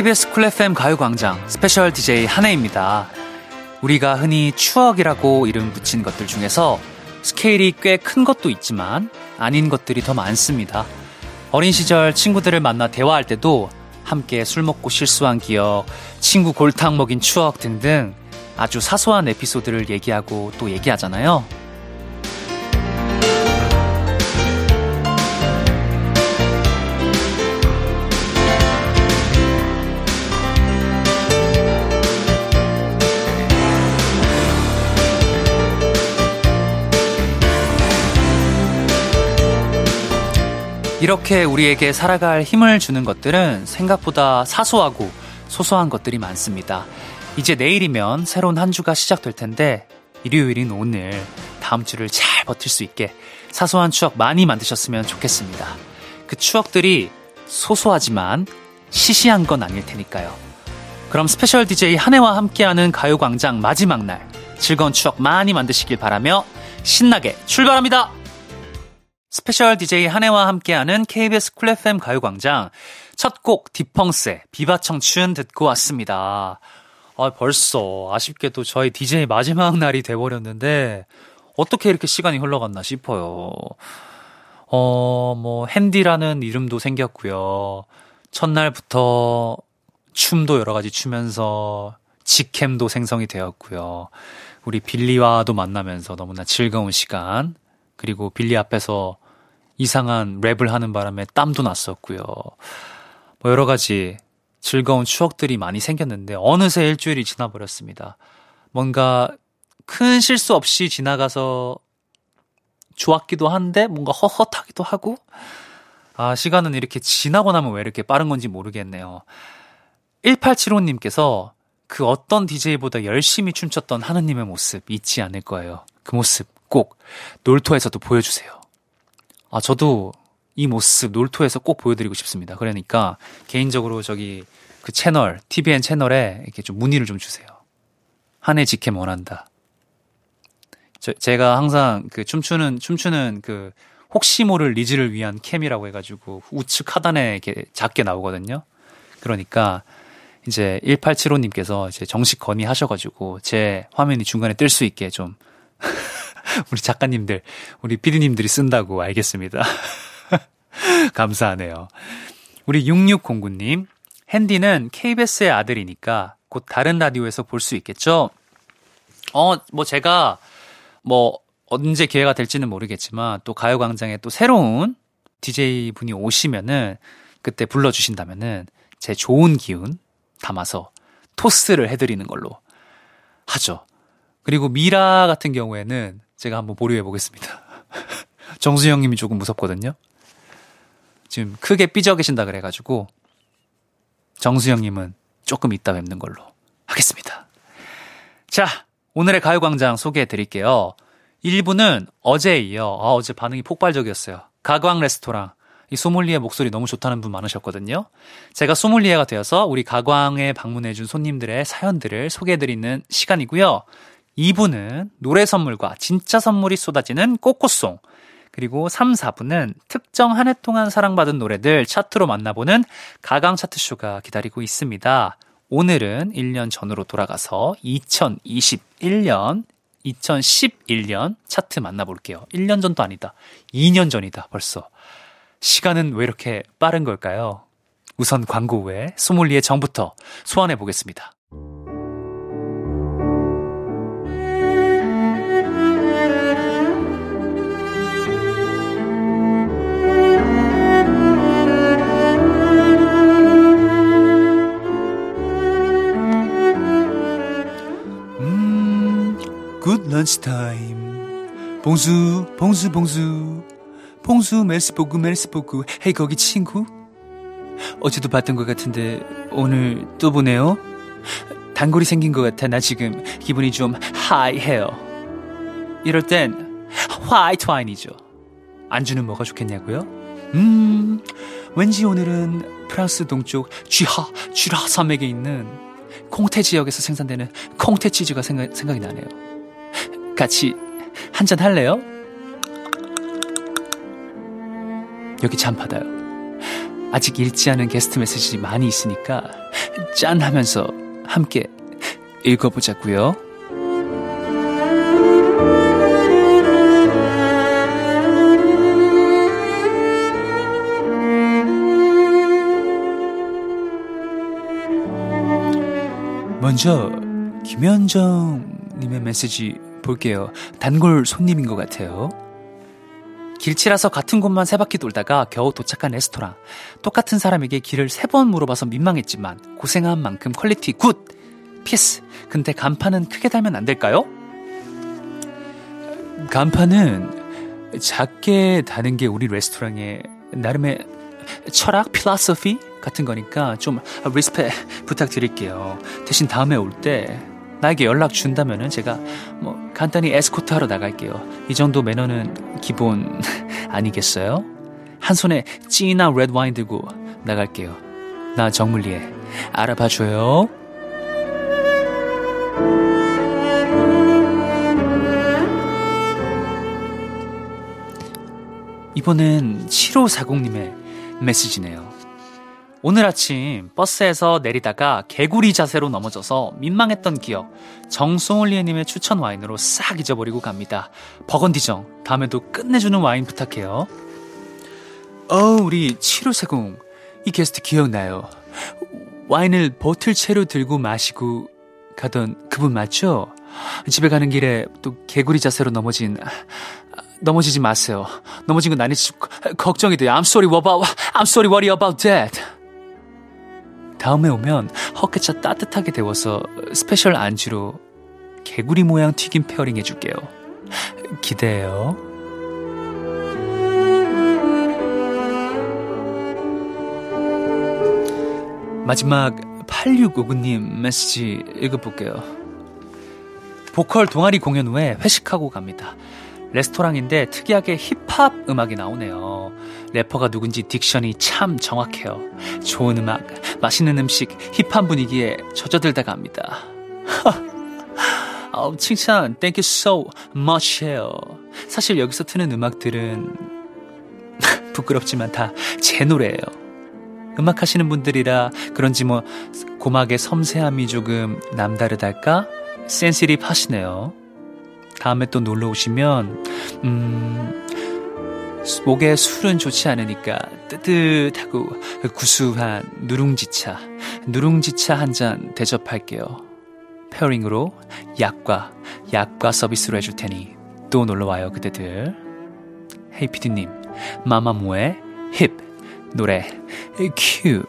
KBS 쿨 FM 가요광장 스페셜 DJ 한해입니다. 우리가 흔히 추억이라고 이름 붙인 것들 중에서 스케일이 꽤 큰 것도 있지만 아닌 것들이 더 많습니다. 어린 시절 친구들을 만나 대화할 때도 함께 술 먹고 실수한 기억, 친구 골탕 먹인 추억 등등 아주 사소한 에피소드를 얘기하고 또 얘기하잖아요. 이렇게 우리에게 살아갈 힘을 주는 것들은 생각보다 사소하고 소소한 것들이 많습니다. 이제 내일이면 새로운 한 주가 시작될 텐데 일요일인 오늘 다음 주를 잘 버틸 수 있게 사소한 추억 많이 만드셨으면 좋겠습니다. 그 추억들이 소소하지만 시시한 건 아닐 테니까요. 그럼 스페셜 DJ 한해와 함께하는 가요광장 마지막 날 즐거운 추억 많이 만드시길 바라며 신나게 출발합니다! 스페셜 DJ 한해와 함께하는 KBS 쿨 FM 가요광장 첫 곡 딕펑스의 비바 청춘 듣고 왔습니다. 아, 벌써 아쉽게도 저희 DJ 마지막 날이 돼버렸는데 어떻게 이렇게 시간이 흘러갔나 싶어요. 어, 뭐 한디라는 이름도 생겼고요. 첫날부터 춤도 여러 가지 추면서 직캠도 생성이 되었고요. 우리 빌리와도 만나면서 너무나 즐거운 시간 그리고 빌리 앞에서 이상한 랩을 하는 바람에 땀도 났었고요. 뭐 여러 가지 즐거운 추억들이 많이 생겼는데 어느새 일주일이 지나버렸습니다. 뭔가 큰 실수 없이 지나가서 좋았기도 한데 뭔가 헛헛하기도 하고 아 시간은 이렇게 지나고 나면 왜 이렇게 빠른 건지 모르겠네요. 1875님께서 그 어떤 DJ보다 열심히 춤췄던 하느님의 모습 잊지 않을 거예요. 그 모습 꼭 놀토에서도 보여주세요. 아, 저도 이 모습 놀토에서 꼭 보여드리고 싶습니다. 그러니까 개인적으로 저기 그 채널, TVN 채널에 이렇게 좀 문의를 좀 주세요. 한해 직캠 원한다. 저, 제가 항상 그 춤추는, 춤추는 그 혹시 모를 리즈를 위한 캠이라고 해가지고 우측 하단에 이렇게 작게 나오거든요. 그러니까 이제 1875님께서 이제 정식 건의하셔가지고 제 화면이 중간에 뜰 수 있게 좀 우리 작가님들, 우리 피디님들이 쓴다고 알겠습니다. 감사하네요. 우리 6609님, 핸디는 KBS의 아들이니까 곧 다른 라디오에서 볼 수 있겠죠? 어, 뭐 제가 뭐 언제 기회가 될지는 모르겠지만 또 가요광장에 또 새로운 DJ 분이 오시면은 그때 불러주신다면은 제 좋은 기운 담아서 토스를 해드리는 걸로 하죠. 그리고 미라 같은 경우에는 제가 한번 보류해 보겠습니다. 정수영 님이 조금 무섭거든요. 지금 크게 삐져 계신다 그래가지고 정수영 님은 조금 이따 뵙는 걸로 하겠습니다. 자, 오늘의 가요광장 소개해 드릴게요. 1부는 어제에 이어, 아, 어제 반응이 폭발적이었어요. 가광 레스토랑. 이 소믈리에 목소리 너무 좋다는 분 많으셨거든요. 제가 소믈리에가 되어서 우리 가광에 방문해준 손님들의 사연들을 소개해드리는 시간이고요. 2부는 노래 선물과 진짜 선물이 쏟아지는 꼬꼬송. 그리고 3, 4부는 특정 한 해 동안 사랑받은 노래들 차트로 만나보는 가강 차트쇼가 기다리고 있습니다. 오늘은 1년 전으로 돌아가서 2021년, 2011년 차트 만나볼게요. 1년 전도 아니다. 2년 전이다, 벌써. 시간은 왜 이렇게 빠른 걸까요? 우선 광고 후에 소몰리의 정부터 소환해 보겠습니다. Lunch time bonsoir bonsoir bonsoir. Bonsoir merci beaucoup merci beaucoup. Hey 거기 친구? 어제도 봤던 것 같은데 오늘 또 보네요. 단골이 생긴 것 같아. 나 지금 기분이 좀 high해요 이럴 땐 화이트 와인이죠. 안주는 뭐가 좋겠냐고요? 음 왠지 오늘은 프랑스 동쪽 쥐하 쥐라 산맥에 있는 콩테 지역에서 생산되는 콩테 치즈가 생각, 생각이 나네요 같이 한잔 할래요? 여기 잠 받아요. 아직 읽지 않은 게스트 메시지 많이 있으니까 짠 하면서 함께 읽어보자고요. 먼저 김현정님의 메시지 볼게요. 단골 손님인 것 같아요. 길치라서 같은 곳만 세 바퀴 돌다가 겨우 도착한 레스토랑. 똑같은 사람에게 길을 세 번 물어봐서 민망했지만 고생한 만큼 quality good! Peace. 근데 간판은 크게 달면 안 될까요? 간판은 작게 다는 게 우리 레스토랑의 나름의 철학, philosophy 같은 거니까 좀 respect 부탁드릴게요. 대신 다음에 올때 나에게 연락 준다면은 제가 뭐 간단히 에스코트 하러 나갈게요. 이 정도 매너는 기본 아니겠어요? 한 손에 찐한 레드 와인 들고 나갈게요. 나 정물리에 알아봐 줘요. 이번엔 7540님의 메시지네요. 오늘 아침 버스에서 내리다가 개구리 자세로 넘어져서 민망했던 기억 정송올리에님의 추천 와인으로 싹 잊어버리고 갑니다. 버건디정 다음에도 끝내주는 와인 부탁해요. 어 우리 7540 이 게스트 기억나요. 와인을 버틀 채로 들고 마시고 가던 그분 맞죠? 집에 가는 길에 또 개구리 자세로 넘어진 넘어지지 마세요. 넘어진 건 아닌지 걱정이 돼요. I'm sorry about I'm sorry worry about that. 다음에 오면 헛개차 따뜻하게 데워서 스페셜 안주로 개구리 모양 튀김 pairing 해줄게요. 기대해요. 마지막 8659님 메시지 읽어볼게요. 보컬 동아리 공연 후에 회식하고 갑니다. 레스토랑인데 특이하게 힙합 음악이 나오네요. 래퍼가 누군지 딕션이 참 정확해요. 좋은 음악, 맛있는 음식, 힙한 분위기에 젖어들다 갑니다. 아우, 칭찬, thank you so much 해요. 사실 여기서 트는 음악들은 부끄럽지만 다 제 노래예요. 음악 하시는 분들이라 그런지 뭐 고막의 섬세함이 조금 남다르달까? 센시립 하시네요. 다음에 또 놀러 오시면, 음, 목에 술은 좋지 않으니까 뜨뜻하고 구수한 누룽지차, 누룽지차 한 잔 대접할게요. 페어링으로 약과, 약과 서비스로 해줄 테니 또 놀러 와요, 그대들. 헤이피디님, 마마무의 힙, 노래, 큐.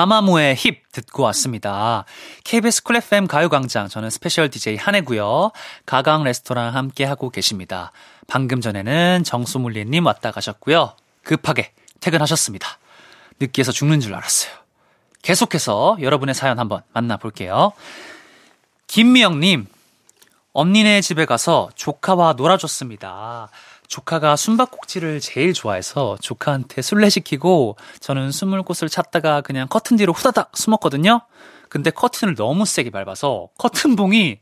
마마무의 힙 듣고 왔습니다. KBS 쿨 FM 가요광장 저는 스페셜 DJ 한해고요. 가광 레스토랑 함께 하고 계십니다. 방금 전에는 정수물리님 왔다 가셨고요. 급하게 퇴근하셨습니다. 느끼해서 죽는 줄 알았어요. 계속해서 여러분의 사연 한번 만나볼게요. 김미영님, 언니네 집에 가서 조카와 놀아줬습니다. 조카가 숨바꼭질을 제일 좋아해서 조카한테 술래 시키고 저는 숨을 곳을 찾다가 그냥 커튼 뒤로 후다닥 숨었거든요. 근데 커튼을 너무 세게 밟아서 커튼봉이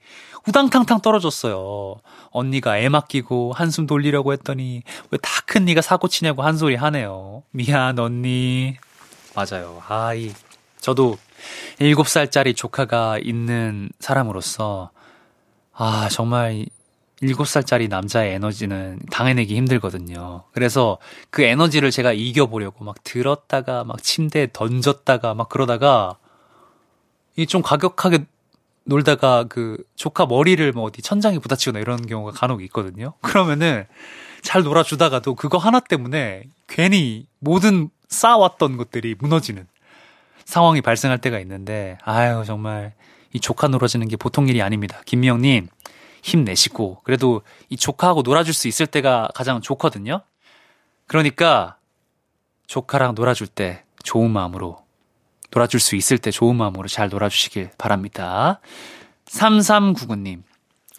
우당탕탕 떨어졌어요. 언니가 애 맡기고 한숨 돌리려고 했더니 왜 다 큰 니가 사고 치냐고 한 소리 하네요. 미안 언니. 맞아요. 아이 저도 7살짜리 조카가 있는 사람으로서 아 정말 7살짜리 남자의 에너지는 당해내기 힘들거든요. 그래서 그 에너지를 제가 이겨보려고 막 들었다가 막 침대에 던졌다가 막 그러다가 이좀 과격하게 놀다가 그 조카 머리를 뭐 어디 천장에 부딪히거나 이런 경우가 간혹 있거든요. 그러면은 잘 놀아주다가도 그거 하나 때문에 괜히 모든 쌓아왔던 것들이 무너지는 상황이 발생할 때가 있는데 아유 정말 이 조카 놀아주는 게 보통 일이 아닙니다. 김미영님 힘내시고 그래도 이 조카하고 놀아줄 수 있을 때가 가장 좋거든요. 그러니까 조카랑 놀아줄 때 좋은 마음으로 놀아줄 수 있을 때 좋은 마음으로 잘 놀아주시길 바랍니다. 3399님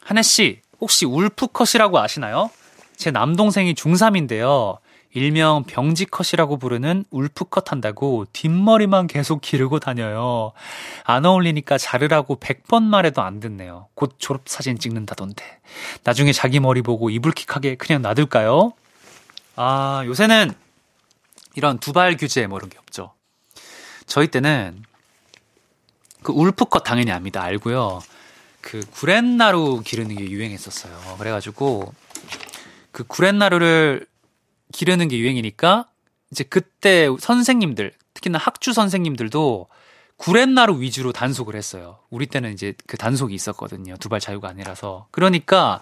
한혜씨 혹시 울프컷이라고 아시나요? 제 남동생이 중3인데요. 일명 병지컷이라고 부르는 울프컷 한다고 뒷머리만 계속 기르고 다녀요. 안 어울리니까 자르라고 100번 말해도 안 듣네요. 곧 졸업사진 찍는다던데. 나중에 자기 머리 보고 이불킥하게 그냥 놔둘까요? 아, 요새는 이런 두발 규제 뭐 이런 게 없죠. 저희 때는 그 울프컷 당연히 압니다. 알고요. 그 구렛나루 기르는 게 유행했었어요. 그래가지고 그 구렛나루를 기르는 게 유행이니까 이제 그때 선생님들 특히나 학주 선생님들도 구렛나루 위주로 단속을 했어요. 우리 때는 이제 그 단속이 있었거든요. 두발 자유가 아니라서. 그러니까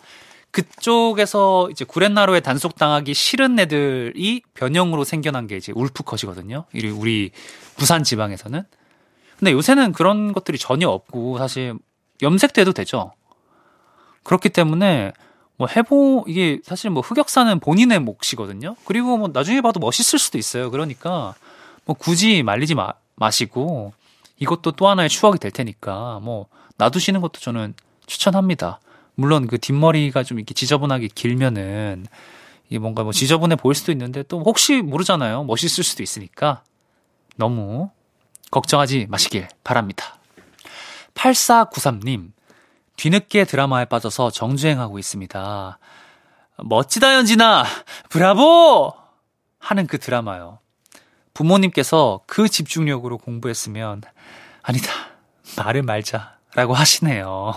그쪽에서 이제 구렛나루에 단속당하기 싫은 애들이 변형으로 생겨난 게 이제 울프컷이거든요. 우리 부산 지방에서는. 근데 요새는 그런 것들이 전혀 없고 사실 염색도 해도 되죠. 그렇기 때문에 뭐 해보 이게 사실 뭐 흑역사는 본인의 몫이거든요. 그리고 뭐 나중에 봐도 멋있을 수도 있어요. 그러니까 뭐 굳이 말리지 마, 마시고 이것도 또 하나의 추억이 될 테니까 뭐 놔두시는 것도 저는 추천합니다. 물론 그 뒷머리가 좀 이렇게 지저분하게 길면은 이게 뭔가 뭐 지저분해 보일 수도 있는데 또 혹시 모르잖아요. 멋있을 수도 있으니까 너무 걱정하지 마시길 바랍니다. 8493님, 뒤늦게 드라마에 빠져서 정주행하고 있습니다. 멋지다, 연진아! 브라보! 하는 그 드라마요. 부모님께서 그 집중력으로 공부했으면, 아니다, 말을 말자. 라고 하시네요.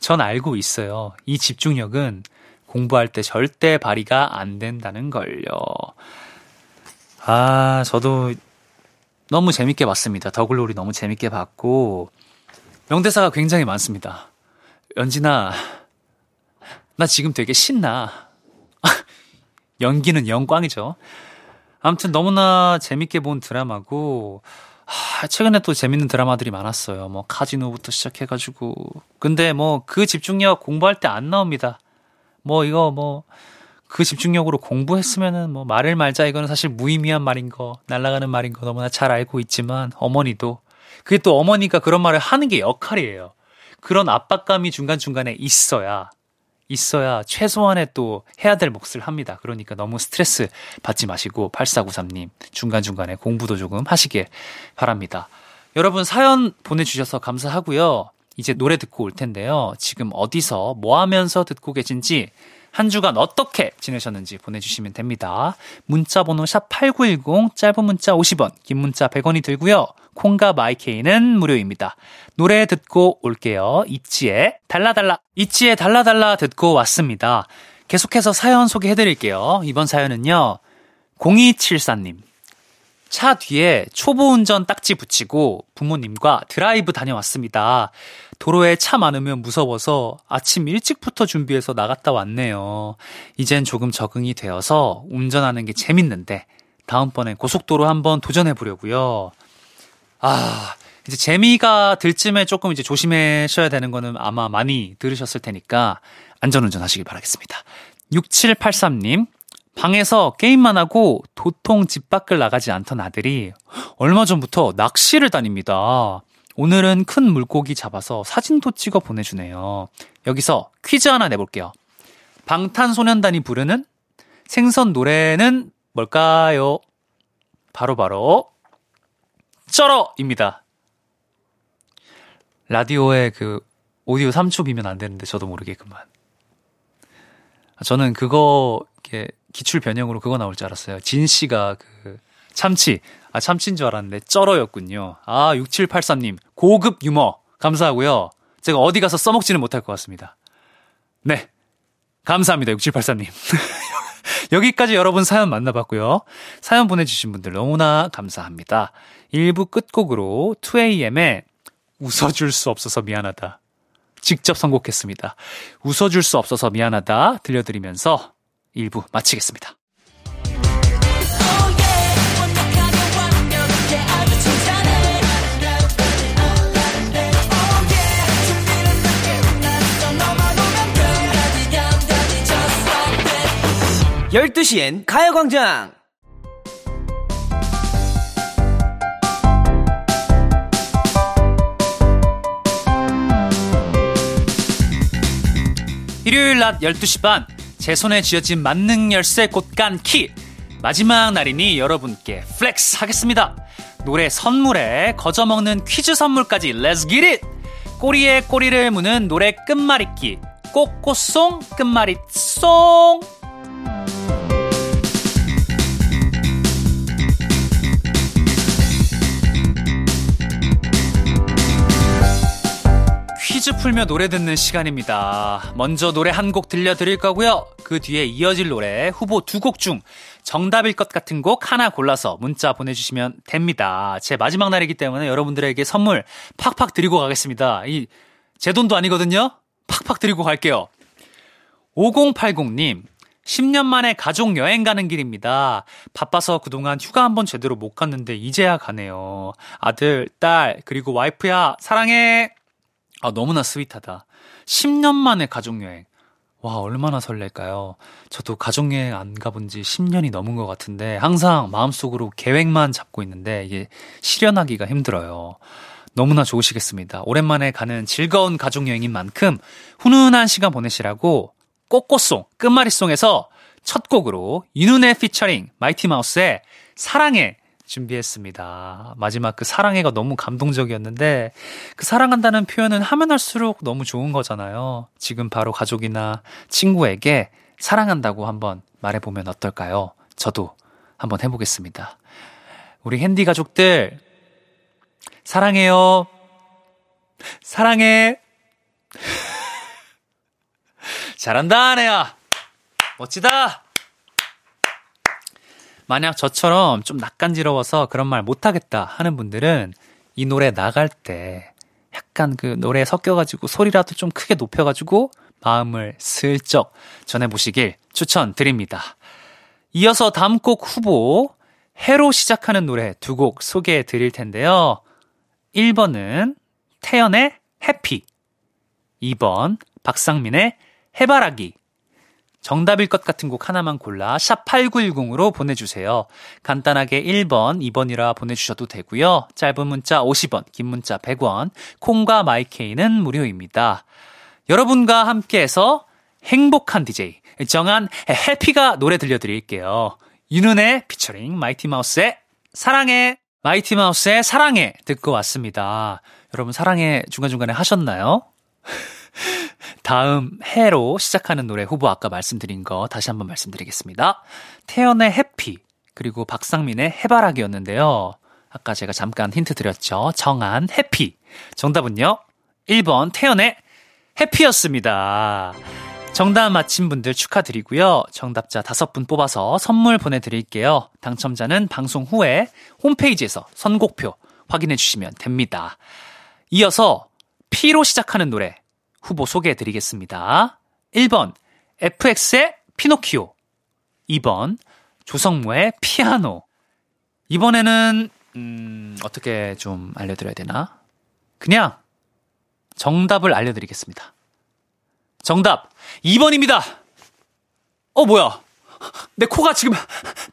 전 알고 있어요. 이 집중력은 공부할 때 절대 발휘가 안 된다는 걸요. 아, 저도 너무 재밌게 봤습니다. 더글로리 너무 재밌게 봤고, 명대사가 굉장히 많습니다. 연진아, 나 지금 되게 신나. 연기는 영광이죠. 아무튼 너무나 재밌게 본 드라마고, 하, 최근에 또 재밌는 드라마들이 많았어요. 뭐, 카지노부터 시작해가지고. 근데 뭐, 그 집중력 공부할 때 안 나옵니다. 뭐, 이거 뭐, 그 집중력으로 공부했으면은 뭐, 말을 말자 이거는 사실 무의미한 말인 거, 날아가는 말인 거 너무나 잘 알고 있지만, 어머니도 그게 또 어머니가 그런 말을 하는 게 역할이에요. 그런 압박감이 중간중간에 있어야, 있어야 최소한의 또 해야 될 몫을 합니다. 그러니까 너무 스트레스 받지 마시고 8493님 중간중간에 공부도 조금 하시길 바랍니다. 여러분 사연 보내주셔서 감사하고요. 이제 노래 듣고 올 텐데요. 지금 어디서 뭐 하면서 듣고 계신지 한 주간 어떻게 지내셨는지 보내주시면 됩니다. 문자 번호 샵 8910, 짧은 문자 50원, 긴 문자 100원이 들고요. 콩과 마이케이는 무료입니다. 노래 듣고 올게요. 이치의 달라달라. 이치의 달라달라 듣고 왔습니다. 계속해서 사연 소개해 드릴게요. 이번 사연은요. 0274님. 차 뒤에 초보 운전 딱지 붙이고 부모님과 드라이브 다녀왔습니다. 도로에 차 많으면 무서워서 아침 일찍부터 준비해서 나갔다 왔네요. 이젠 조금 적응이 되어서 운전하는 게 재밌는데 다음번엔 고속도로 한번 도전해 보려고요. 아, 이제 재미가 들 쯤에 조금 이제 조심하셔야 되는 거는 아마 많이 들으셨을 테니까 안전운전 하시길 바라겠습니다. 6783님, 방에서 게임만 하고 도통 집 밖을 나가지 않던 아들이 얼마 전부터 낚시를 다닙니다. 오늘은 큰 물고기 잡아서 사진도 찍어 보내주네요. 여기서 퀴즈 하나 내볼게요. 방탄소년단이 부르는 생선 노래는 뭘까요? 바로바로 바로 쩔어입니다. 라디오에 그 오디오 3초 비면 안 되는데 저도 모르게 그만. 저는 그거 이렇게 기출 변형으로 그거 나올 줄 알았어요. 진 씨가 그 참치 아 참치인 줄 알았는데 쩔어였군요. 아 6783님 고급 유머 감사하고요. 제가 어디 가서 써먹지는 못할 것 같습니다. 네 감사합니다 6783님. 여기까지 여러분 사연 만나봤고요. 사연 보내주신 분들 너무나 감사합니다. 1부 끝곡으로 2AM의 웃어줄 수 없어서 미안하다. 직접 선곡했습니다. 웃어줄 수 없어서 미안하다 들려드리면서 1부 마치겠습니다. 열두 시엔 가요광장! 일요일 낮 12시 반, 제 손에 쥐어진 만능 열쇠 곳간 키. 마지막 날이니 여러분께 flex 하겠습니다. 노래 선물에 거저먹는 퀴즈 선물까지 let's get it! 꼬리에 꼬리를 무는 노래 끝말잇기. 꼬꼬송 끝말잇송! 퀴즈 풀며 노래 듣는 시간입니다. 먼저 노래 한 곡 들려드릴 거고요. 그 뒤에 이어질 노래 후보 두 곡 중 정답일 것 같은 곡 하나 골라서 문자 보내주시면 됩니다. 제 마지막 날이기 때문에 여러분들에게 선물 팍팍 드리고 가겠습니다. 이 제 돈도 아니거든요? 팍팍 드리고 갈게요. 5080님, 10년 만에 가족 여행 가는 길입니다. 바빠서 그동안 휴가 한번 제대로 못 갔는데 이제야 가네요. 아들, 딸, 그리고 와이프야, 사랑해! 아, 너무나 스윗하다. 10년 만에 가족여행. 와, 얼마나 설렐까요? 저도 가족여행 안 가본 지 10년이 넘은 것 같은데, 항상 마음속으로 계획만 잡고 있는데, 이게 실현하기가 힘들어요. 너무나 좋으시겠습니다. 오랜만에 가는 즐거운 가족여행인 만큼, 훈훈한 시간 보내시라고, 꼬꼬송, 끝말잇송에서 첫 곡으로, 윤은의 피처링, 마이티 마우스의 사랑해 준비했습니다. 마지막 그 사랑해가 너무 감동적이었는데 그 사랑한다는 표현은 하면 할수록 너무 좋은 거잖아요. 지금 바로 가족이나 친구에게 사랑한다고 한번 말해보면 어떨까요? 저도 한번 해보겠습니다. 우리 핸디 가족들, 사랑해요. 사랑해. 잘한다, 아내야. 멋지다. 만약 저처럼 좀 낯간지러워서 그런 말 못하겠다 하는 분들은 이 노래 나갈 때 약간 그 노래에 섞여가지고 소리라도 좀 크게 높여가지고 마음을 슬쩍 전해보시길 추천드립니다. 이어서 다음 곡 후보, 해로 시작하는 노래 두 곡 소개해 드릴 텐데요. 1번은 태연의 해피, 2번 박상민의 해바라기, 정답일 것 같은 곡 하나만 골라 샵 8910으로 보내주세요. 간단하게 1번, 2번이라 보내주셔도 되고요. 짧은 문자 50원, 긴 문자 100원, 콩과 마이케이는 무료입니다. 여러분과 함께해서 행복한 DJ 정한 해피가 노래 들려드릴게요. 윤은의 피처링 마이티마우스의 사랑해 마이티마우스의 사랑해 듣고 왔습니다. 여러분 사랑해 중간중간에 하셨나요? 다음 해로 시작하는 노래 후보 아까 말씀드린 거 다시 한번 말씀드리겠습니다. 태연의 해피 그리고 박상민의 해바라기였는데요. 아까 제가 잠깐 힌트 드렸죠. 정한 해피. 정답은요. 1번 태연의 해피였습니다. 정답 맞힌 분들 축하드리고요. 정답자 5분 뽑아서 선물 보내드릴게요. 당첨자는 방송 후에 홈페이지에서 선곡표 확인해 주시면 됩니다. 이어서 P로 시작하는 노래 후보 소개해 드리겠습니다. 1번, FX의 피노키오. 2번, 조성모의 피아노. 이번에는, 음, 어떻게 좀 알려드려야 되나? 그냥, 정답을 알려드리겠습니다. 정답, 2번입니다! 어, 뭐야? 내 코가 지금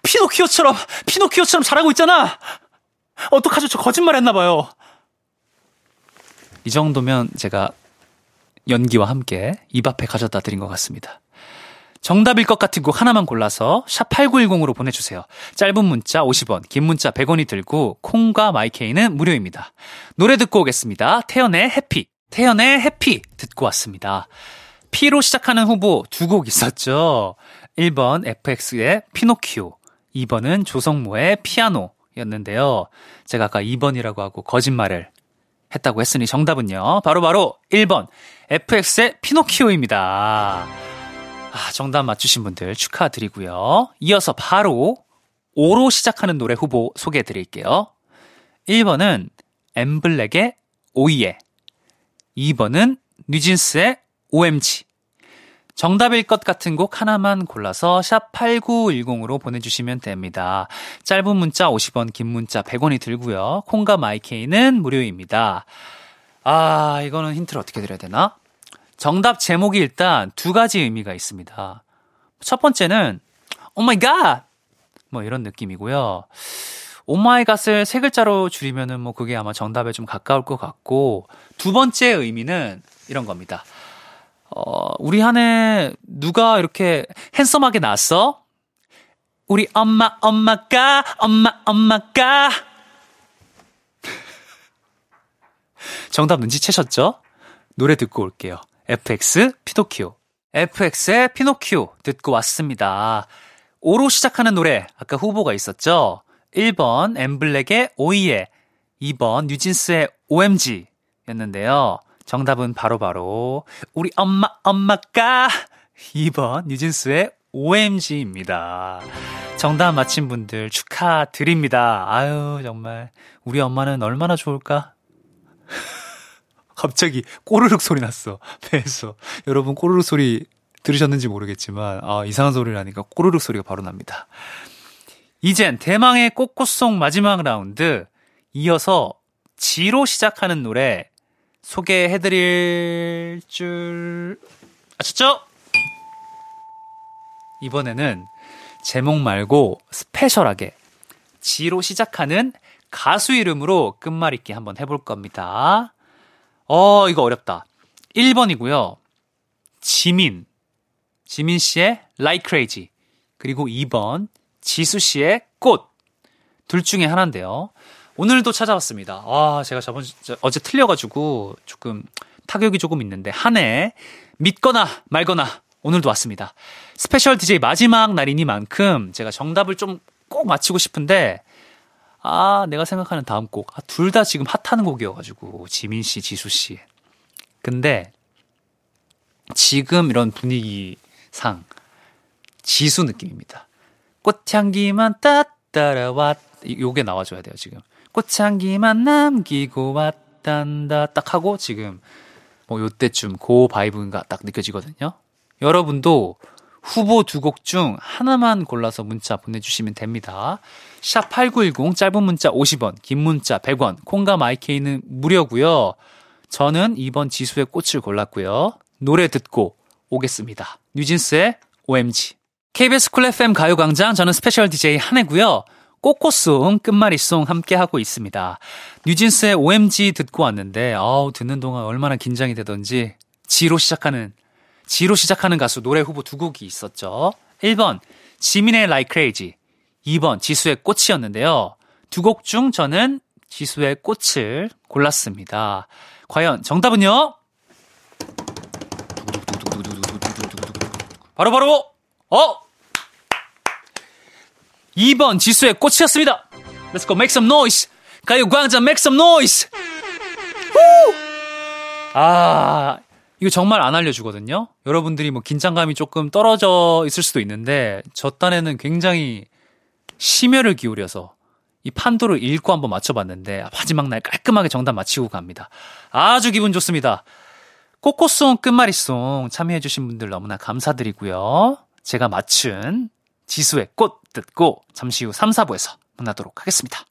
피노키오처럼, 피노키오처럼 자라고 있잖아! 어떡하죠? 저 거짓말 했나봐요. 이 정도면 제가 연기와 함께 입 앞에 가져다 드린 것 같습니다. 정답일 것 같은 곡 하나만 골라서 샵 8910으로 보내주세요. 짧은 문자 50원, 긴 문자 100원이 들고 콩과 마이케이는 무료입니다. 노래 듣고 오겠습니다. 태연의 해피. 태연의 해피 듣고 왔습니다. P로 시작하는 후보 두 곡 있었죠. 1번 FX의 피노키오, 2번은 조성모의 피아노 였는데요. 제가 아까 2번이라고 하고 거짓말을 했다고 했으니 정답은요. 바로바로 바로 1번 FX의 피노키오입니다. 아, 정답 맞추신 분들 축하드리고요. 이어서 바로 5로 시작하는 노래 후보 소개해 드릴게요. 1번은 엠블랙의 오이에 2번은 뉴진스의 OMG 정답일 것 같은 곡 하나만 골라서 샵 8910으로 보내주시면 됩니다. 짧은 문자 50원, 긴 문자 100원이 들고요. 콩과 마이케이는 무료입니다. 아, 이거는 힌트를 어떻게 드려야 되나? 정답 제목이 일단 두 가지 의미가 있습니다. 첫 번째는, oh my god! 뭐 이런 느낌이고요. Oh my god을 세 글자로 줄이면은 뭐 그게 아마 정답에 좀 가까울 것 같고, 두 번째 의미는 이런 겁니다. 어, 우리 한해 누가 이렇게 핸섬하게 나왔어? 우리 엄마, 엄마가, 엄마, 엄마가. 정답 눈치채셨죠? 노래 듣고 올게요. FX 피노키오. FX의 피노키오 듣고 왔습니다. 5로 시작하는 노래, 아까 후보가 있었죠? 1번 엠블랙의 오이에, 2번 뉴진스의 OMG 였는데요. 정답은 바로바로 바로 우리 엄마 엄마가 2번 뉴진스의 OMG입니다. 정답 맞힌 분들 축하드립니다. 아유 정말 우리 엄마는 얼마나 좋을까? 갑자기 꼬르륵 소리 났어. 배에서. 여러분 꼬르륵 소리 들으셨는지 모르겠지만 아, 이상한 소리를 하니까 꼬르륵 소리가 바로 납니다. 이젠 대망의 꽃꽃송 마지막 라운드 이어서 지로 시작하는 노래 소개해드릴 줄 아셨죠? 이번에는 제목 말고 스페셜하게 지로 시작하는 가수 이름으로 끝말잇기 한번 해볼 겁니다. 어, 이거 어렵다. 1번이고요. 지민. 지민 씨의 Like Crazy. 그리고 2번 지수 씨의 꽃. 둘 중에 하나인데요. 오늘도 찾아왔습니다. 아, 제가 저번 어제 틀려가지고 조금 타격이 조금 있는데 한해 믿거나 말거나 오늘도 왔습니다. 스페셜 DJ 마지막 날이니만큼 제가 정답을 좀 꼭 맞히고 싶은데 아, 내가 생각하는 다음 곡. 아, 둘 다 지금 핫한 곡이어가지고. 지민 씨, 지수 씨. 근데, 지금 이런 분위기상, 지수 느낌입니다. 꽃향기만 따따라왔, 요게 나와줘야 돼요, 지금. 꽃향기만 남기고 왔단다. 딱 하고, 지금, 뭐, 요때쯤 고 바이브가 딱 느껴지거든요. 여러분도 후보 두 곡 중 하나만 골라서 문자 보내주시면 됩니다. 샵 8910 짧은 문자 50원, 긴 문자 100원, 콩과 마이케이는 무료고요. 저는 이번 지수의 꽃을 골랐고요. 노래 듣고 오겠습니다. 뉴진스의 OMG. KBS 쿨 FM 가요광장 저는 스페셜 DJ 한해고요. 꼬꼬송, 끝말잇송 함께 하고 있습니다. 뉴진스의 OMG 듣고 왔는데, 아우, 듣는 동안 얼마나 긴장이 되던지, 지로 시작하는 지로 시작하는 가수 노래 후보 두 곡이 있었죠. 1번 지민의 Like Crazy, 2번 지수의 꽃이었는데요. 두 곡 중 저는 지수의 꽃을 골랐습니다. 과연 정답은요? 바로바로 바로, 어? 2번 지수의 꽃이었습니다. Let's go make some noise. 가요광장 make some noise. 아, 이거 정말 안 알려주거든요. 여러분들이 뭐 긴장감이 조금 떨어져 있을 수도 있는데 저 딴에는 굉장히 심혈을 기울여서 이 판도를 읽고 한번 맞춰봤는데 마지막 날 깔끔하게 정답 맞히고 갑니다. 아주 기분 좋습니다. 꼬꼬송 끝말잇송 참여해주신 분들 너무나 감사드리고요. 제가 맞춘 지수의 꽃 듣고 잠시 후 3, 4부에서 만나도록 하겠습니다.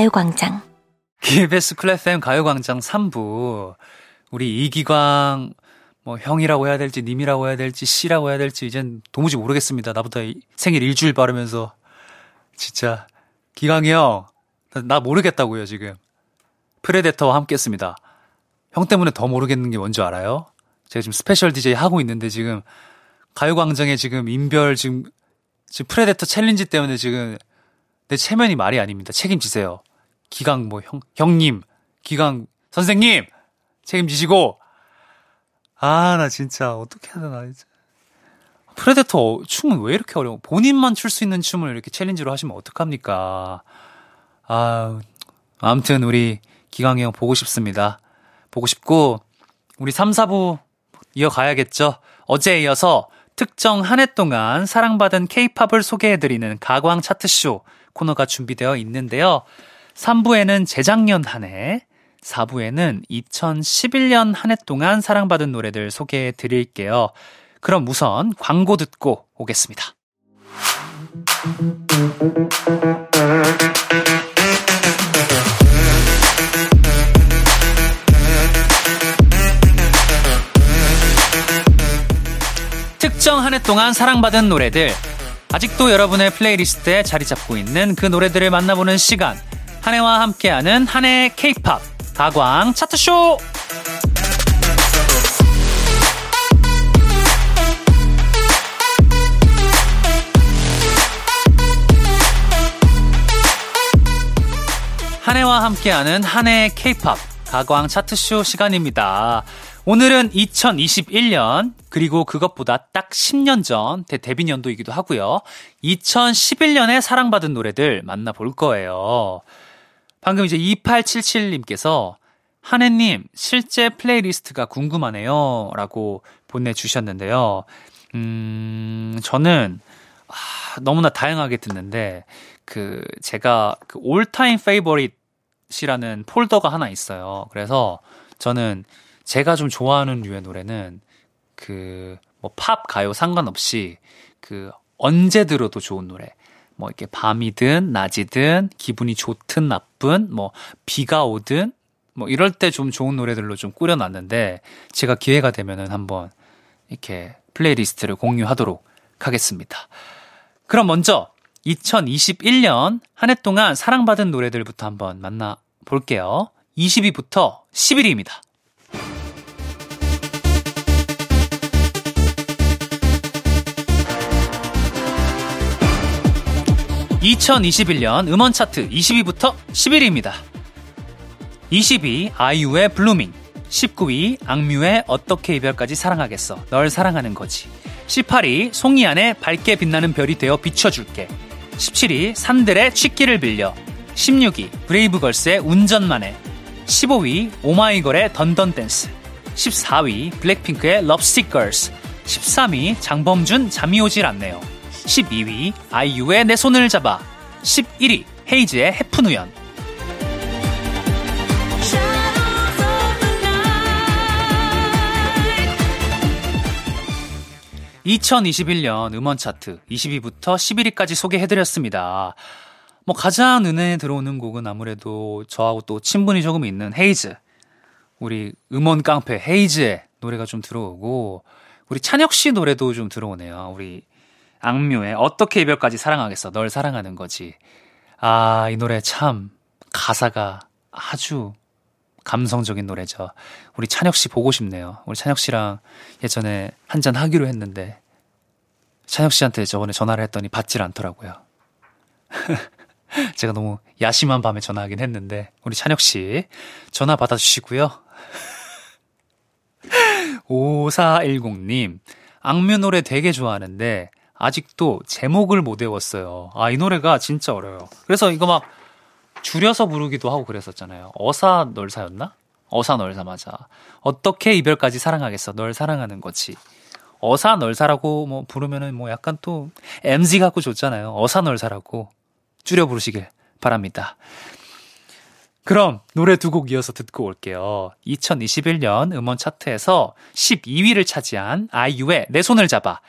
가요광장. KBS 쿨 FM 가요광장 3부. 우리 이기광, 뭐, 형이라고 해야 될지, 님이라고 해야 될지, 씨라고 해야 될지, 이젠 도무지 모르겠습니다. 나보다 생일 일주일 빠르면서. 진짜, 기광이 형, 나, 나 모르겠다고요, 지금. Predator와 함께 했습니다. 형 때문에 더 모르겠는 게 뭔지 알아요? 제가 지금 스페셜 DJ 하고 있는데 지금 가요광장에 지금 인별 지금 지금 Predator 챌린지 때문에 지금 내 체면이 말이 아닙니다. 책임지세요. 기광 뭐 형, 형님, 기광 선생님 책임지시고 아, 나 진짜 어떻게 해야 되나 이제. Predator 춤은 왜 이렇게 어려워? 본인만 출 수 있는 춤을 이렇게 챌린지로 하시면 어떡합니까? 아, 아무튼 우리 기광이 형 보고 싶습니다. 보고 싶고 우리 3, 4부 이어가야겠죠. 어제에 이어서 특정 한 해 동안 사랑받은 케이팝을 소개해드리는 가광 차트쇼 코너가 준비되어 있는데요. 3부에는 재작년 한 해, 4부에는 2011년 한 해 동안 사랑받은 노래들 소개해 드릴게요. 그럼 우선 광고 듣고 오겠습니다. 특정 한 해 동안 사랑받은 노래들 아직도 여러분의 플레이리스트에 자리 잡고 있는 그 노래들을 만나보는 시간. 한해와 함께하는 한해 케이팝 가광 차트쇼! 한해와 함께하는 한해 케이팝 가광 차트쇼 시간입니다. 오늘은 2021년 그리고 그것보다 딱 10년 전 데뷔 년도이기도 하고요. 2011년에 사랑받은 노래들 만나볼 거예요. 방금 이제 2877님께서 한해님 실제 플레이리스트가 궁금하네요. 라고 보내주셨는데요. 음, 저는 아, 너무나 다양하게 듣는데 그 제가 그 all-time favorite이라는 폴더가 하나 있어요. 그래서 저는 제가 좀 좋아하는 류의 노래는 그 뭐 팝 가요 상관없이 그 언제 들어도 좋은 노래. 뭐 이렇게 밤이든 낮이든 기분이 좋든 나쁜 뭐 비가 오든 뭐 이럴 때 좀 좋은 노래들로 좀 꾸려놨는데 제가 기회가 되면은 한번 이렇게 플레이리스트를 공유하도록 하겠습니다. 그럼 먼저 2021년 한 해 동안 사랑받은 노래들부터 한번 만나 볼게요. 20위부터 11위입니다. 2021년 음원 차트 20위부터 11위입니다. 20위 아이유의 Blueming 19위 악뮤의 어떻게 이별까지 사랑하겠어 널 사랑하는 거지. 18위 송이한의 밝게 빛나는 별이 되어 비춰줄게. 17위 산들의 취기를 빌려. 16위 브레이브걸스의 운전만 해. 15위 오마이걸의 던던댄스. 14위 블랙핑크의 럽스틱 걸스 13위 장범준 잠이 오질 않네요 12위 아이유의 내 손을 잡아 11위 헤이즈의 해프누연 2021년 음원 차트 20위부터 11위까지 소개해드렸습니다. 뭐 가장 눈에 들어오는 곡은 아무래도 저하고 또 친분이 조금 있는 헤이즈. 우리 음원 깡패 헤이즈의 노래가 좀 들어오고 우리 찬혁 씨 노래도 좀 들어오네요. 우리 악뮤의 어떻게 이별까지 사랑하겠어 널 사랑하는 거지. 아, 이 노래 참 가사가 아주 감성적인 노래죠. 우리 찬혁 씨 보고 싶네요. 우리 찬혁 씨랑 예전에 한잔 하기로 했는데 찬혁 씨한테 저번에 전화를 했더니 받질 않더라고요. 제가 너무 야심한 밤에 전화하긴 했는데 우리 찬혁 씨 전화 받아 주시고요. 5410님 악뮤 노래 되게 좋아하는데 아직도 제목을 못 외웠어요. 아, 이 노래가 진짜 어려워요. 그래서 이거 막 줄여서 부르기도 하고 그랬었잖아요. 어사 널사였나? 어사 널사 맞아. 어떻게 이별까지 사랑하겠어? 널 사랑하는 거지. 어사 널사라고 뭐 부르면은 뭐 약간 또 MZ 같고 좋잖아요. 어사 널사라고 줄여 부르시길 바랍니다. 그럼 노래 두 곡 이어서 듣고 올게요. 2021년 음원 차트에서 12위를 차지한 아이유의 내 손을 잡아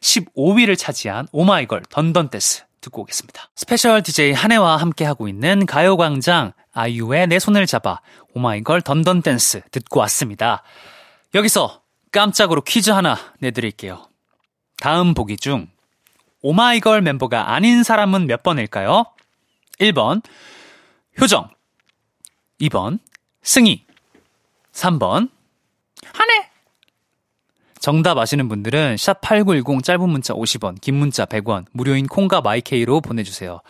15위를 차지한 오마이걸 Dun Dun Dance 듣고 오겠습니다. 스페셜 DJ 한해와 함께하고 있는 가요광장 아이유의 내 손을 잡아 오마이걸 Dun Dun Dance 듣고 왔습니다. 여기서 깜짝으로 퀴즈 하나 내드릴게요. 다음 보기 중 오마이걸 멤버가 아닌 사람은 몇 번일까요? 1번 효정 2번 승희 3번 한해 정답 아시는 분들은 샵 8910 짧은 문자 50원, 긴 문자 100원, 무료인 콩과 마이케이로 보내주세요.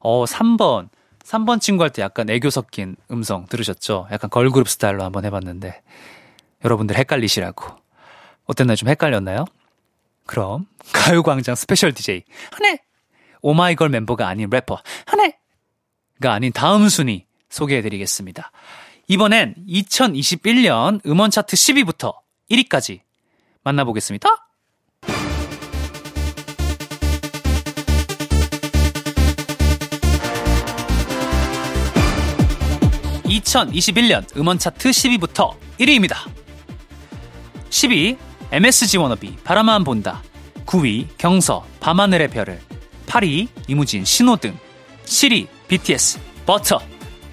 어, 3번. 3번 친구 할 때 약간 애교 섞인 음성 들으셨죠? 약간 걸그룹 스타일로 한번 해봤는데 여러분들 헷갈리시라고. 어땠나요? 좀 헷갈렸나요? 그럼 가요광장 스페셜 DJ 한해 오마이걸 멤버가 아닌 래퍼 한해가 아닌 다음 순위 소개해드리겠습니다. 이번엔 2021년 음원 차트 10위부터 1위까지 만나보겠습니다. 2021년 음원 차트 10위부터 1위입니다. 10위 MSG 워너비 바라만 본다. 9위 경서 밤하늘의 별을. 8위 이무진 신호등. 7위 BTS 버터.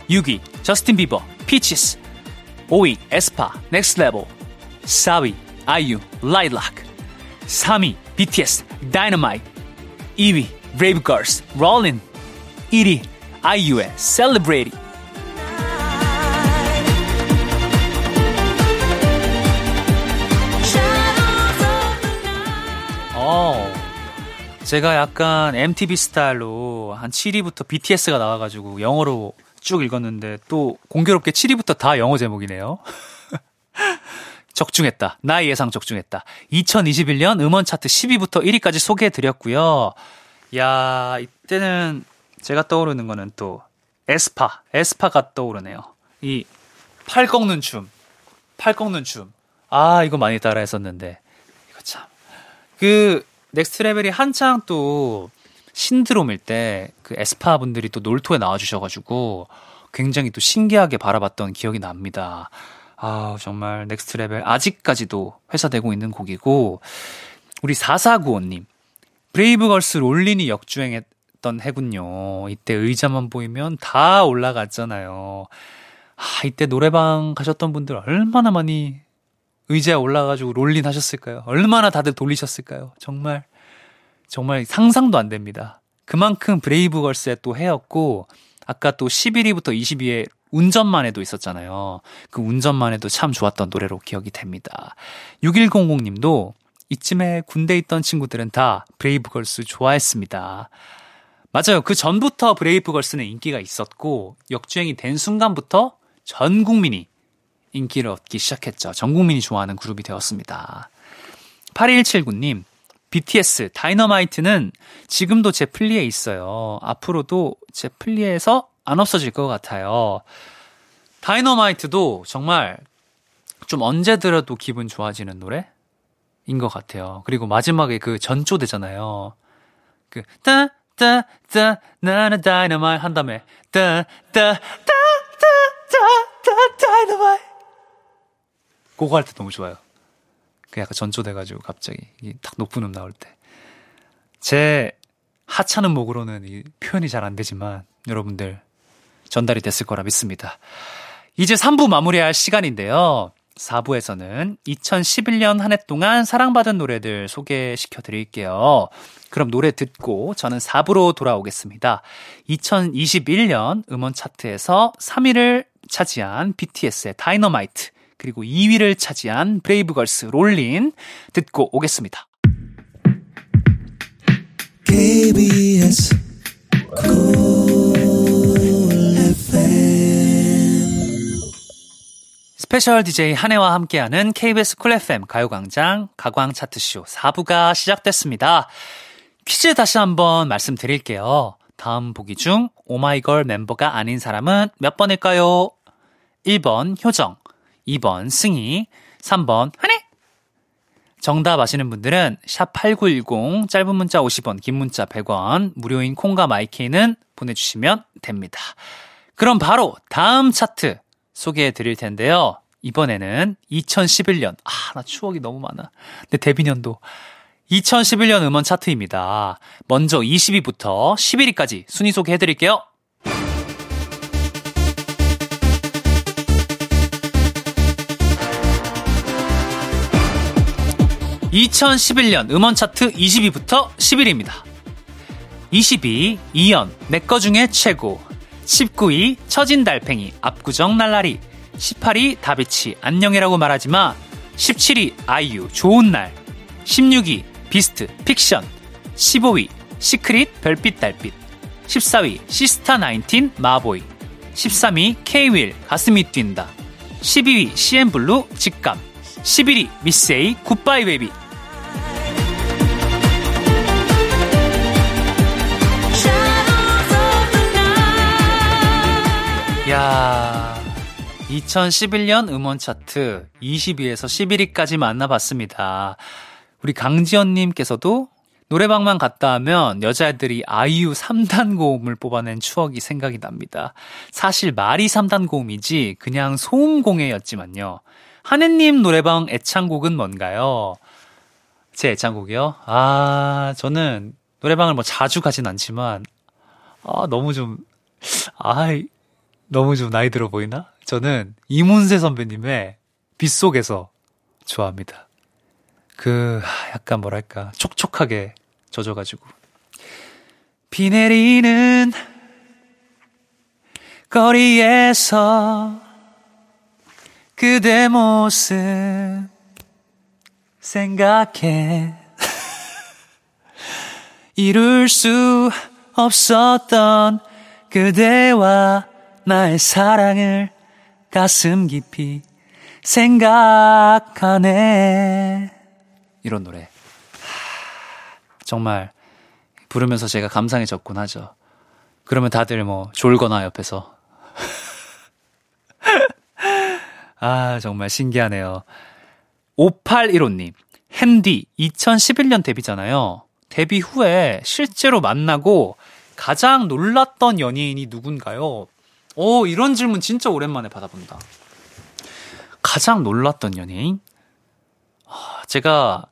6위 저스틴 비버 Peaches. 5위 에스파 Next Level. 4위 아이유, 라일락 3위, BTS, Dynamite 2위, Brave Girls, Rollin 1위, 아이유의 Celebrate. 어, 제가 약간 MTV 스타일로 한 7위부터 BTS가 나와가지고 영어로 쭉 읽었는데 또 공교롭게 7위부터 다 영어 제목이네요. 적중했다. 나의 예상 적중했다. 2021년 음원 차트 10위부터 1위까지 소개해 드렸고요. 야, 이때는 제가 떠오르는 거는 또 에스파, 에스파가 떠오르네요. 이 팔 꺾는 춤, 팔 꺾는 춤. 아, 이거 많이 따라 했었는데. 이거 참. 그 Next Level이 한창 또 신드롬일 때 그 에스파 분들이 또 놀토에 나와 주셔 가지고 굉장히 또 신기하게 바라봤던 기억이 납니다. 아, 정말 Next Level 아직까지도 회자되고 있는 곡이고 우리 4495님 브레이브걸스 Rollin이 역주행했던 해군요. 이때 의자만 보이면 다 올라갔잖아요. 아, 이때 노래방 가셨던 분들 얼마나 많이 의자에 올라가지고 Rollin 하셨을까요? 얼마나 다들 돌리셨을까요? 정말, 정말 상상도 안 됩니다. 그만큼 브레이브걸스의 또 해였고, 아까 또 11위부터 20위에 운전만 해도 있었잖아요. 그 운전만 해도 참 좋았던 노래로 기억이 됩니다. 6100님도 이쯤에 군대 있던 친구들은 다 브레이브걸스 좋아했습니다. 맞아요. 그 전부터 브레이브걸스는 인기가 있었고 역주행이 된 순간부터 전 국민의 인기를 얻기 시작했죠. 전 국민이 좋아하는 그룹이 되었습니다. 8179님, BTS 다이너마이트는 지금도 제 플리에 있어요. 앞으로도 제 플리에서 안 없어질 것 같아요. 다이너마이트도 정말 좀 언제 들어도 기분 좋아지는 노래인 것 같아요. 그리고 마지막에 그 전조되잖아요. 그, 따, 따, 따, 나는 다이너마이트 한 다음에, 따, 따, 따, 따, 따, 따, 다이너마이트. 그거 할 때 너무 좋아요. 그 약간 전조돼가지고 갑자기 딱 높은 음 나올 때. 제 하찮은 목으로는 이 표현이 잘 안 되지만 여러분들 전달이 됐을 거라 믿습니다. 이제 3부 마무리할 시간인데요. 4부에서는 2011년 한 해 동안 사랑받은 노래들 소개시켜 드릴게요. 그럼 노래 듣고 저는 4부로 돌아오겠습니다. 2021년 음원 차트에서 3위를 차지한 BTS의 다이너마이트, 그리고 2위를 차지한 브레이브걸스 Rollin 듣고 오겠습니다. KBS 스페셜 DJ 한해와 함께하는 KBS 쿨 FM 가요광장 가광 차트쇼 4부가 시작됐습니다. 퀴즈 다시 한번 말씀드릴게요. 다음 보기 중 오마이걸 멤버가 아닌 사람은 몇 번일까요? 1번 효정, 2번 승희, 3번 한해. 정답 아시는 분들은 샵 8910 짧은 문자 50원, 긴 문자 100원, 무료인 콩과 마이케이는 보내주시면 됩니다. 그럼 바로 다음 차트 소개해 드릴 텐데요. 이번에는 2011년. 아, 나 추억이 너무 많아. 내 데뷔년도. 2011년 음원 차트입니다. 먼저 20위부터 11위까지 순위 소개해 드릴게요. 2011년 음원 차트 20위부터 11위입니다. 20위 이현 내꺼 중에 최고. 19위 처진 달팽이 압구정 날라리. 18위 다비치 안녕이라고 말하지마. 17위 아이유 좋은 날. 16위 비스트 픽션. 15위 시크릿 별빛 달빛. 14위 시스타 19 Ma Boy. 13위 K-윌 가슴이 뛴다. 12위 CN블루 직감. 11위 miss A Good-bye Baby 야 2011년 음원 차트 20위에서 11위까지 만나봤습니다. 우리 강지연님께서도 노래방만 갔다 하면 여자애들이 아이유 3단 고음을 뽑아낸 추억이 생각이 납니다. 사실 말이 3단 고음이지 그냥 소음 공예였지만요. 하느님 노래방 애창곡은 뭔가요? 제 애창곡이요? 아, 저는 노래방을 뭐 자주 가진 않지만, 아, 너무 좀, 아, 너무 좀 나이 들어 보이나? 저는 이문세 선배님의 빗속에서 좋아합니다. 그, 약간 뭐랄까, 촉촉하게 젖어가지고. 비 내리는 거리에서 그대 모습 생각해 이룰 수 없었던 그대와 나의 사랑을 가슴 깊이 생각하네. 이런 노래. 정말 부르면서 제가 감상해졌곤 하죠. 그러면 다들 뭐 졸거나 옆에서. 아, 정말 신기하네요. 5815님, 핸디 2011년 데뷔잖아요. 데뷔 후에 실제로 만나고 가장 놀랐던 연예인이 누군가요? 오, 이런 질문 진짜 오랜만에 받아본다. 가장 놀랐던 연예인? 아, 제가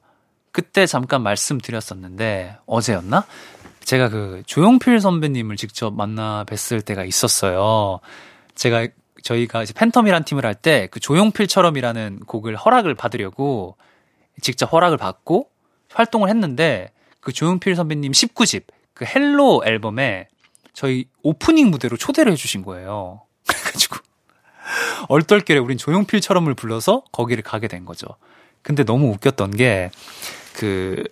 그때 잠깐 말씀드렸었는데, 어제였나? 제가 그 조용필 선배님을 직접 만나 뵀을 때가 있었어요. 제가 저희가 이제 팬텀이란 팀을 할 때 그 조용필처럼이라는 곡을 허락을 받으려고 직접 허락을 받고 활동을 했는데 그 조용필 선배님 19집 그 Hello 앨범에 저희 오프닝 무대로 초대를 해주신 거예요. 그래가지고 얼떨결에 우린 조용필처럼을 불러서 거기를 가게 된 거죠. 근데 너무 웃겼던 게 그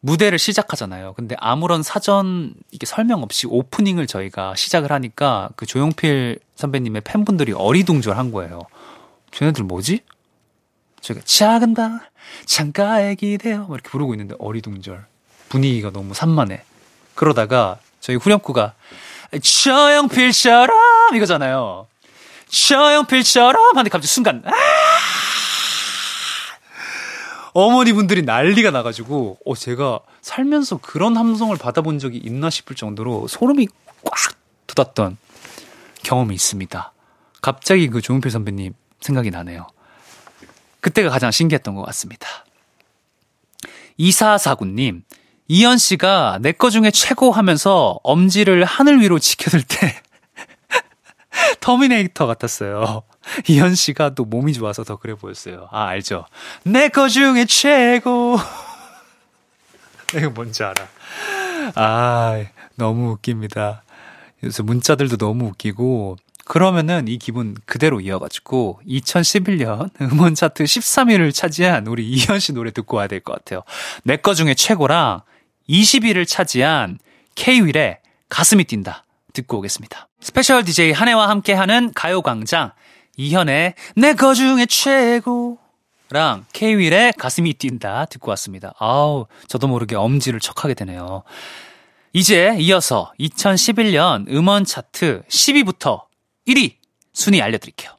무대를 시작하잖아요. 근데 아무런 사전 이게 설명 없이 오프닝을 저희가 시작을 하니까 그 조용필 선배님의 팬분들이 어리둥절한 거예요. 쟤네들 뭐지? 저희가 작은 방 창가에 기대어 뭐 이렇게 부르고 있는데 어리둥절 분위기가 너무 산만해. 그러다가 저희 후렴구가 조용필처럼 이거잖아요. 조용필처럼 하는데 갑자기 순간 아! 어머니분들이 난리가 나가지고 어 제가 살면서 그런 함성을 받아본 적이 있나 싶을 정도로 소름이 꽉 돋았던 경험이 있습니다. 갑자기 그 조용필 선배님 생각이 나네요. 그때가 가장 신기했던 것 같습니다. 이사사구님, 이현 씨가 내 거 중에 최고 하면서 엄지를 하늘 위로 치켜들 때 터미네이터 같았어요. 이현 씨가 또 몸이 좋아서 더 그래 보였어요. 아, 알죠? 내 거 중에 최고. 이거 뭔지 알아. 아, 너무 웃깁니다. 요새 문자들도 너무 웃기고, 그러면은 이 기분 그대로 이어가지고 2011년 음원 차트 13위를 차지한 우리 이현 씨 노래 듣고 와야 될 것 같아요. 내 거 중에 최고랑 20위를 차지한 K-윌의 가슴이 뛴다 듣고 오겠습니다. 스페셜 DJ 한해와 함께하는 가요광장 이현의 내 거 중에 최고랑 K-윌의 가슴이 뛴다 듣고 왔습니다. 아우 저도 모르게 엄지를 척하게 되네요. 이제 이어서 2011년 음원 차트 10위부터 1위 순위 알려드릴게요.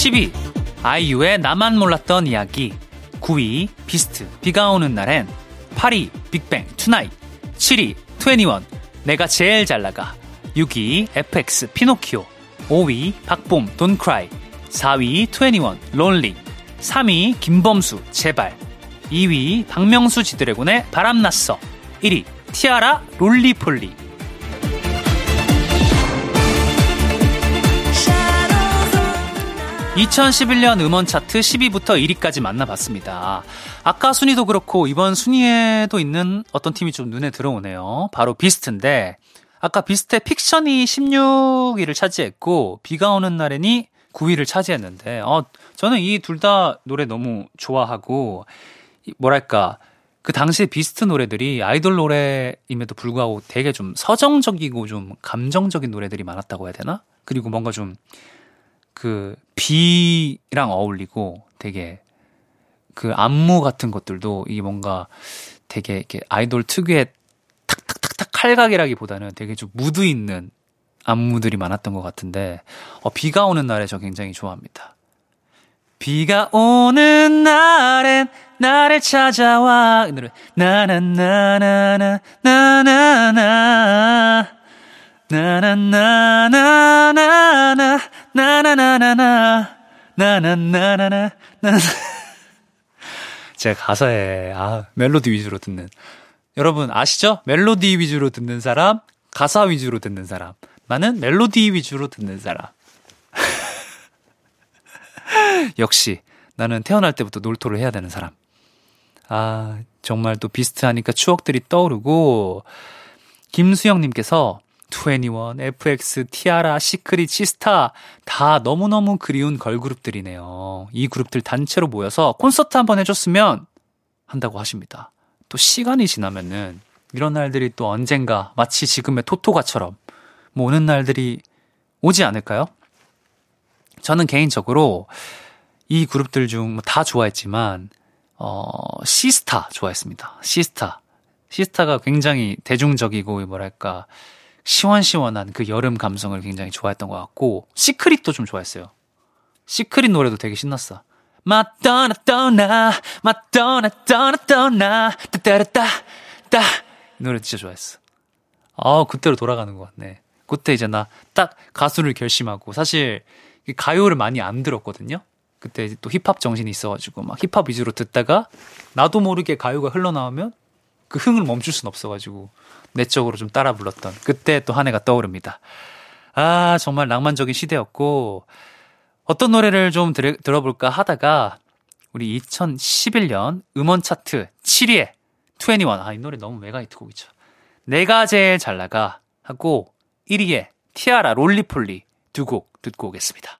10위 아이유의 나만 몰랐던 이야기. 9위 비스트 비가 오는 날엔. 8위 빅뱅 Tonight. 7위 2NE1 내가 제일 잘 나가. 6위 FX 피노키오. 5위 박봄 Don't Cry 4위 2NE1 Lonely 3위 김범수 제발. 2위 박명수 지드래곤의 바람났어. 1위 티아라 Roly-Poly 2011년 음원 차트 10위부터 1위까지 만나봤습니다. 아까 순위도 그렇고 이번 순위에도 있는 어떤 팀이 좀 눈에 들어오네요. 바로 비스트인데 아까 비스트의 픽션이 16위를 차지했고 비가 오는 날에니 9위를 차지했는데 어 저는 이 둘 다 노래 너무 좋아하고 뭐랄까 그 당시에 비스트 노래들이 아이돌 노래임에도 불구하고 되게 좀 서정적이고 좀 감정적인 노래들이 많았다고 해야 되나? 그리고 뭔가 좀 그 비랑 어울리고 되게 그 안무 같은 것들도 이게 뭔가 되게 이렇게 아이돌 특유의 탁탁탁탁 칼각이라기보다는 되게 좀 무드 있는 안무들이 많았던 것 같은데 어, 비가 오는 날에 저 굉장히 좋아합니다. 비가 오는 날엔 나를 찾아와 나나나나나 나나나 나나나나나 나 나나나나 나 나나나나 나 나. 제가 가사에 아 멜로디 위주로 듣는. 여러분 아시죠? 멜로디 위주로 듣는 사람 가사 위주로 듣는 사람. 나는 멜로디 위주로 듣는 사람. 역시 나는 태어날 때부터 놀토를 해야 되는 사람. 아, 정말 또 비슷하니까 추억들이 떠오르고, 김수영님께서 2NE1, FX, 티아라, 시크릿, 시스타 다 너무너무 그리운 걸그룹들이네요. 이 그룹들 단체로 모여서 콘서트 한번 해줬으면 한다고 하십니다. 또 시간이 지나면은 이런 날들이 또 언젠가 마치 지금의 토토가처럼 뭐 오는 날들이 오지 않을까요? 저는 개인적으로 이 그룹들 중 다 좋아했지만 어 시스타 좋아했습니다. 시스타. 시스타가 굉장히 대중적이고 뭐랄까 시원시원한 그 여름 감성을 굉장히 좋아했던 것 같고 시크릿도 좀 좋아했어요. 시크릿 노래도 되게 신났어. 마돈나 돈나 마돈나 돈나 돈나 따따라따 따 노래 진짜 좋아했어. 아 그때로 돌아가는 것 같네. 그때 이제 나 딱 가수를 결심하고 사실 가요를 많이 안 들었거든요. 그때 또 힙합 정신이 있어가지고 막 힙합 위주로 듣다가 나도 모르게 가요가 흘러나오면 그 흥을 멈출 순 없어가지고 내적으로 좀 따라 불렀던 그때 또 한 해가 떠오릅니다. 아 정말 낭만적인 시대였고 어떤 노래를 좀 들, 들어볼까 하다가 우리 2011년 음원 차트 7위에 2NE1. 아, 이 노래 너무 mega hit 곡이죠. 내가 제일 잘 나가 하고 1위에 티아라 Roly-Poly 두 곡 듣고 오겠습니다.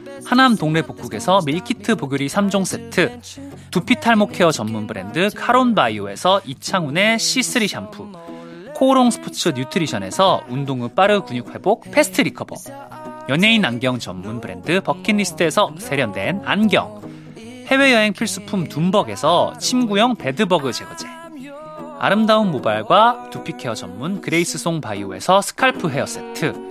하남 동네 복국에서 밀키트 복요리 3종 세트, 두피 탈모 care 전문 브랜드 카론바이오에서 이창훈의 C3 샴푸, 코오롱 스포츠 뉴트리션에서 운동 후 빠른 근육 회복 fast recover, 연예인 안경 전문 브랜드 버킷리스트에서 세련된 안경, 해외여행 필수품 둠벅에서 침구용 bedbug 제거제, 아름다운 모발과 두피 care 전문 그레이스송 바이오에서 scalp hair 세트,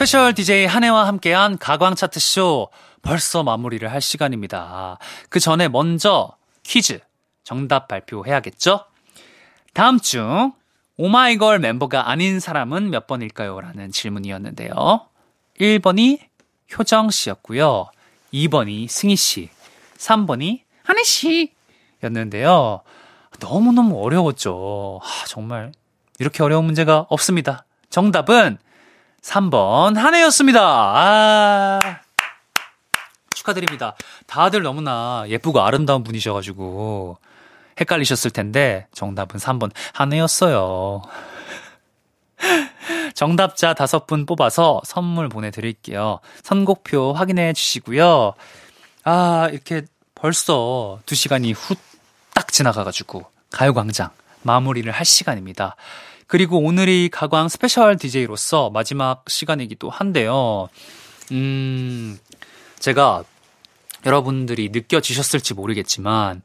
special DJ 한해와 함께한 가광 차트쇼 벌써 마무리를 할 시간입니다. 그 전에 먼저 퀴즈 정답 발표해야겠죠? 다음 중 오마이걸 멤버가 아닌 사람은 몇 번일까요? 라는 질문이었는데요. 1번이 효정 씨였고요. 2번이 승희 씨, 3번이 한해 씨 였는데요. 너무너무 어려웠죠. 아, 정말 이렇게 어려운 문제가 없습니다. 정답은 3번 한 해였습니다. 아. 축하드립니다. 다들 너무나 예쁘고 아름다운 분이셔가지고 헷갈리셨을 텐데 정답은 3번 한 해였어요. 정답자 5분 뽑아서 선물 보내드릴게요. 선곡표 확인해 주시고요. 아, 이렇게 벌써 2시간이 후 딱 지나가가지고 가요광장 마무리를 할 시간입니다. 그리고 오늘이 가광 special DJ로서 마지막 시간이기도 한데요. 음, 제가 여러분들이 느껴지셨을지 모르겠지만,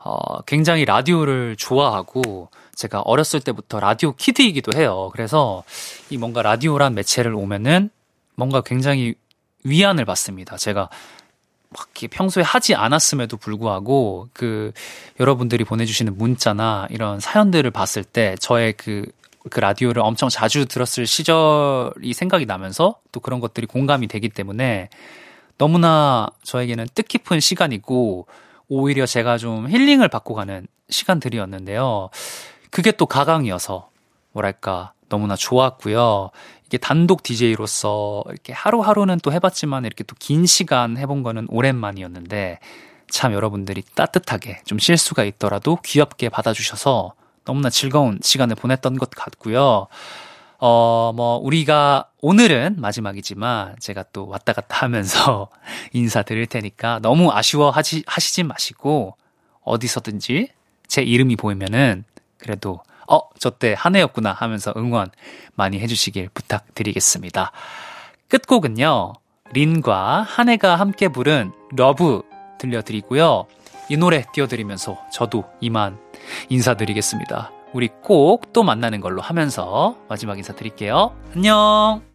어, 굉장히 라디오를 좋아하고, 제가 어렸을 때부터 라디오 kid이기도 해요. 그래서 이 뭔가 라디오란 매체를 오면은 뭔가 굉장히 위안을 받습니다. 제가 막 평소에 하지 않았음에도 불구하고 그 여러분들이 보내주시는 문자나 이런 사연들을 봤을 때 저의 그 그 라디오를 엄청 자주 들었을 시절이 생각이 나면서 또 그런 것들이 공감이 되기 때문에 너무나 저에게는 뜻깊은 시간이고 오히려 제가 좀 힐링을 받고 가는 시간들이었는데요. 그게 또 가강이어서 뭐랄까 너무나 좋았고요. 이게 단독 DJ로서 이렇게 하루하루는 또 해봤지만 이렇게 또 긴 시간 해본 거는 오랜만이었는데 참 여러분들이 따뜻하게 좀 실수가 있더라도 귀엽게 받아주셔서 너무나 즐거운 시간을 보냈던 것 같고요. 어, 뭐, 우리가 오늘은 마지막이지만 제가 또 왔다 갔다 하면서 인사드릴 테니까 너무 아쉬워 하지, 하시지 마시고 어디서든지 제 이름이 보이면은 그래도 어, 저 때 한 해였구나 하면서 응원 많이 해주시길 부탁드리겠습니다. 끝곡은요, 린과 한해가 함께 부른 LOVE 들려드리고요. 이 노래 띄워드리면서 저도 이만 인사드리겠습니다. 우리 꼭 또 만나는 걸로 하면서 마지막 인사드릴게요. 안녕!